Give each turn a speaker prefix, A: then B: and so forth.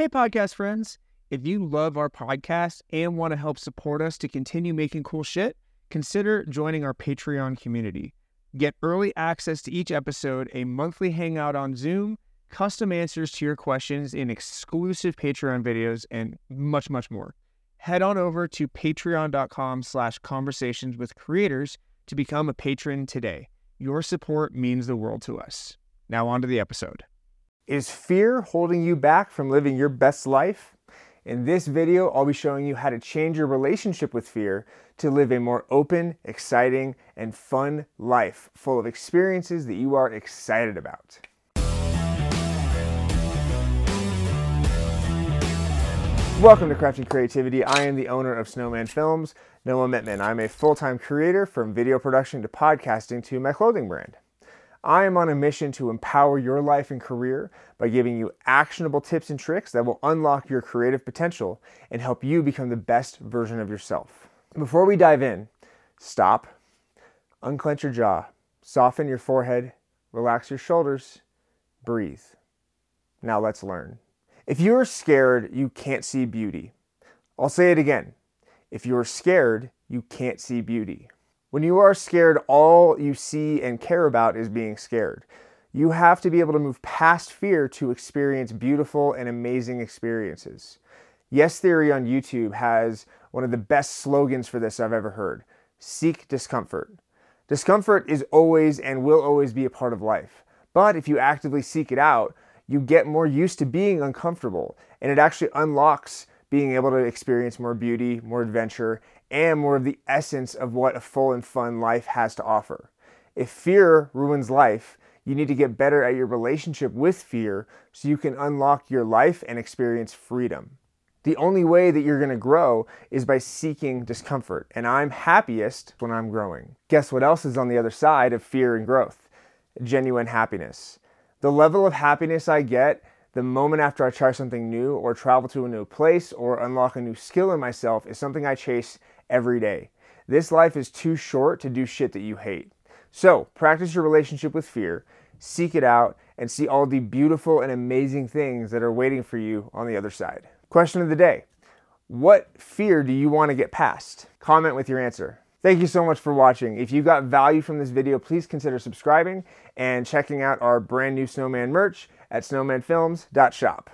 A: Hey, podcast friends. If you love our podcast and want to help support us to continue making cool shit, consider joining our Patreon community. Get early access to each episode, a monthly hangout on Zoom, custom answers to your questions in exclusive Patreon videos, and much, much more. Head on over to patreon.com slash conversations with creators to become a patron today. Your support means the world to us. Now on to the episode. Is fear holding you back from living your best life? In this video, I'll be showing you how to change your relationship with fear to live a more open, exciting, and fun life full of experiences that you are excited about. Welcome to Crafting Creativity. I am the owner of Snowman Films, Noah Mittman. I'm a full time creator from video production to podcasting to my clothing brand. I am on a mission to empower your life and career by giving you actionable tips and tricks that will unlock your creative potential and help you become the best version of yourself. Before we dive in, stop, unclench your jaw, soften your forehead, relax your shoulders, breathe. Now let's learn. If you are scared, you can't see beauty. I'll say it again. If you are scared, you can't see beauty. When you are scared, all you see and care about is being scared. You have to be able to move past fear to experience beautiful and amazing experiences. Yes Theory on YouTube has one of the best slogans for this I've ever heard seek discomfort. Discomfort is always and will always be a part of life. But if you actively seek it out, you get more used to being uncomfortable and it actually unlocks being able to experience more beauty, more adventure, and more of the essence of what a full and fun life has to offer. If fear ruins life, you need to get better at your relationship with fear so you can unlock your life and experience freedom. The only way that you're to grow is by seeking discomfort, and I'm happiest when I'm growing. Guess what else is on the other side of fear and growth? Genuine happiness. The level of happiness I get the moment after I try something new or travel to a new place or unlock a new skill in myself is something I chase every day. This life is too short to do shit that you hate. So, practice your relationship with fear, seek it out, and see all the beautiful and amazing things that are waiting for you on the other side. Question of the day What fear do you want to get past? Comment with your answer. Thank you so much for watching. If you got value from this video, please consider subscribing and checking out our brand new Snowman merch at snowmanfilms.shop.